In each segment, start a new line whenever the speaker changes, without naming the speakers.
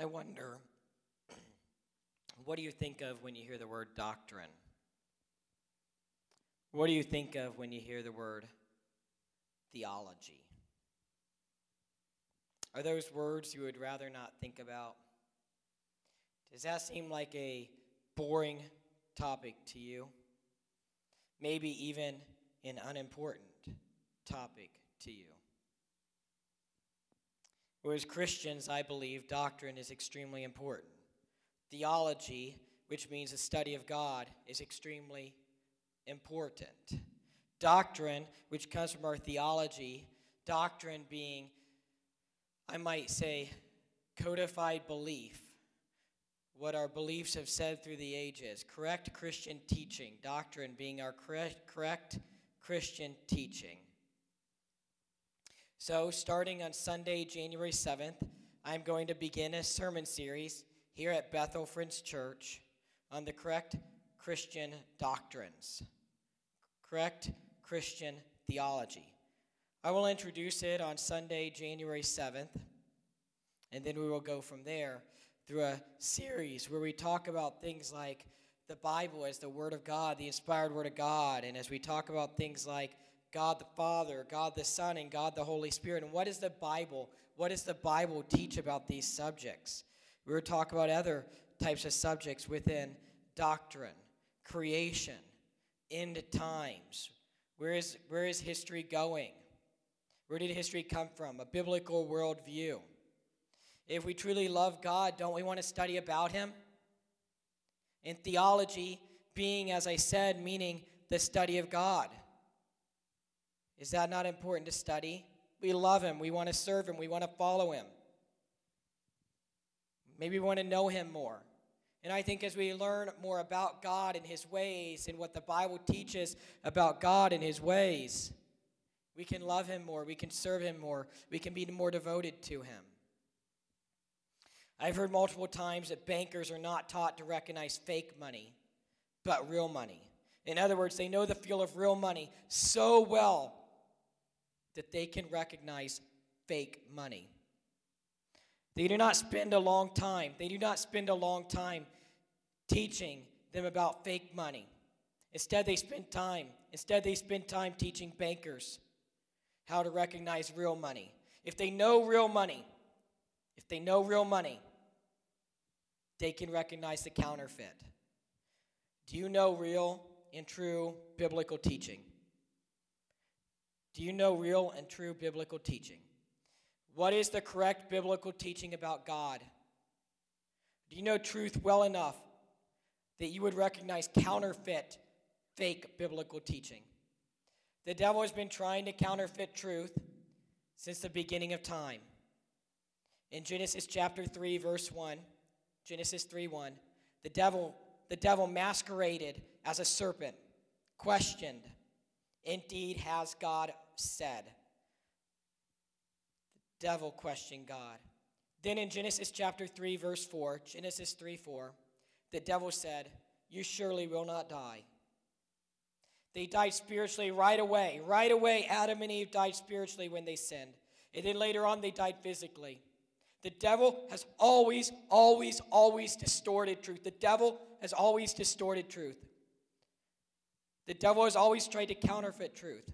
I wonder, what do you think of when you hear the word doctrine? What do you think of when you hear the word theology? Are those words you would rather not think about? Does that seem like a boring topic to you? Maybe even an unimportant topic to you. Well, as Christians, I believe doctrine is extremely important. Theology, which means the study of God, is extremely important. Doctrine, which comes from our theology, doctrine being, I might say, codified belief, what our beliefs have said through the ages, correct Christian teaching, doctrine being our correct, correct Christian teaching. So, starting on Sunday, January 7th, I'm going to begin a sermon series here at Bethel Friends Church on the correct Christian doctrines, correct Christian theology. I will introduce it on Sunday, January 7th, and then we will go from there through a series where we talk about things like the Bible as the Word of God, the inspired Word of God, and as we talk about things like God the Father, God the Son, and God the Holy Spirit. And what does the Bible, what does the Bible teach about these subjects? We were talking about other types of subjects within doctrine, creation, end times. Where is, where is history going? Where did history come from? A biblical worldview. If we truly love God, don't we want to study about Him? In theology, being, as I said, meaning the study of God. Is that not important to study? We love Him. We want to serve Him. We want to follow Him. Maybe we want to know Him more. And I think as we learn more about God and His ways and what the Bible teaches about God and His ways, we can love Him more. We can serve Him more. We can be more devoted to Him. I've heard multiple times that bankers are not taught to recognize fake money, but real money. In other words, they know the feel of real money so well that they can recognize fake money. They do not spend a long time, they do not spend a long time teaching them about fake money. Instead, they spend time. Instead, they spend time teaching bankers how to recognize real money. If they know real money, if they know real money, they can recognize the counterfeit. Do you know real and true biblical teaching? Do you know real and true biblical teaching? What is the correct biblical teaching about God? Do you know truth well enough that you would recognize counterfeit, fake biblical teaching? The devil has been trying to counterfeit truth since the beginning of time. In Genesis chapter 3 verse 1, Genesis 3 1, the devil the devil masqueraded as a serpent, questioned, Indeed, has God said. The devil questioned God. Then in Genesis chapter 3, verse 4, Genesis 3 4, the devil said, You surely will not die. They died spiritually right away. Right away, Adam and Eve died spiritually when they sinned. And then later on, they died physically. The devil has always, always, always distorted truth. The devil has always distorted truth. The devil has always tried to counterfeit truth.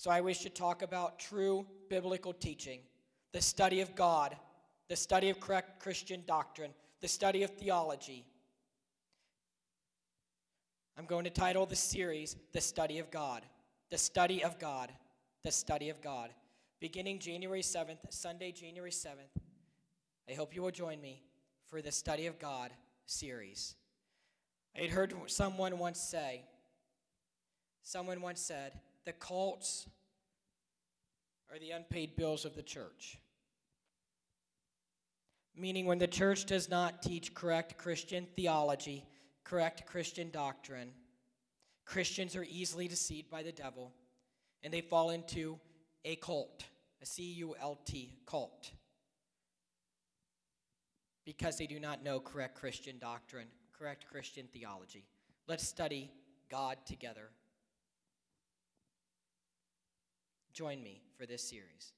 So I wish to talk about true biblical teaching, the study of God, the study of correct Christian doctrine, the study of theology. I'm going to title the series The Study of God. The Study of God. The Study of God. Beginning January 7th, Sunday, January 7th. I hope you will join me for the Study of God series. I had heard someone once say, Someone once said, the cults are the unpaid bills of the church. Meaning, when the church does not teach correct Christian theology, correct Christian doctrine, Christians are easily deceived by the devil and they fall into a cult, a C U L T, cult, because they do not know correct Christian doctrine, correct Christian theology. Let's study God together Join me for this series.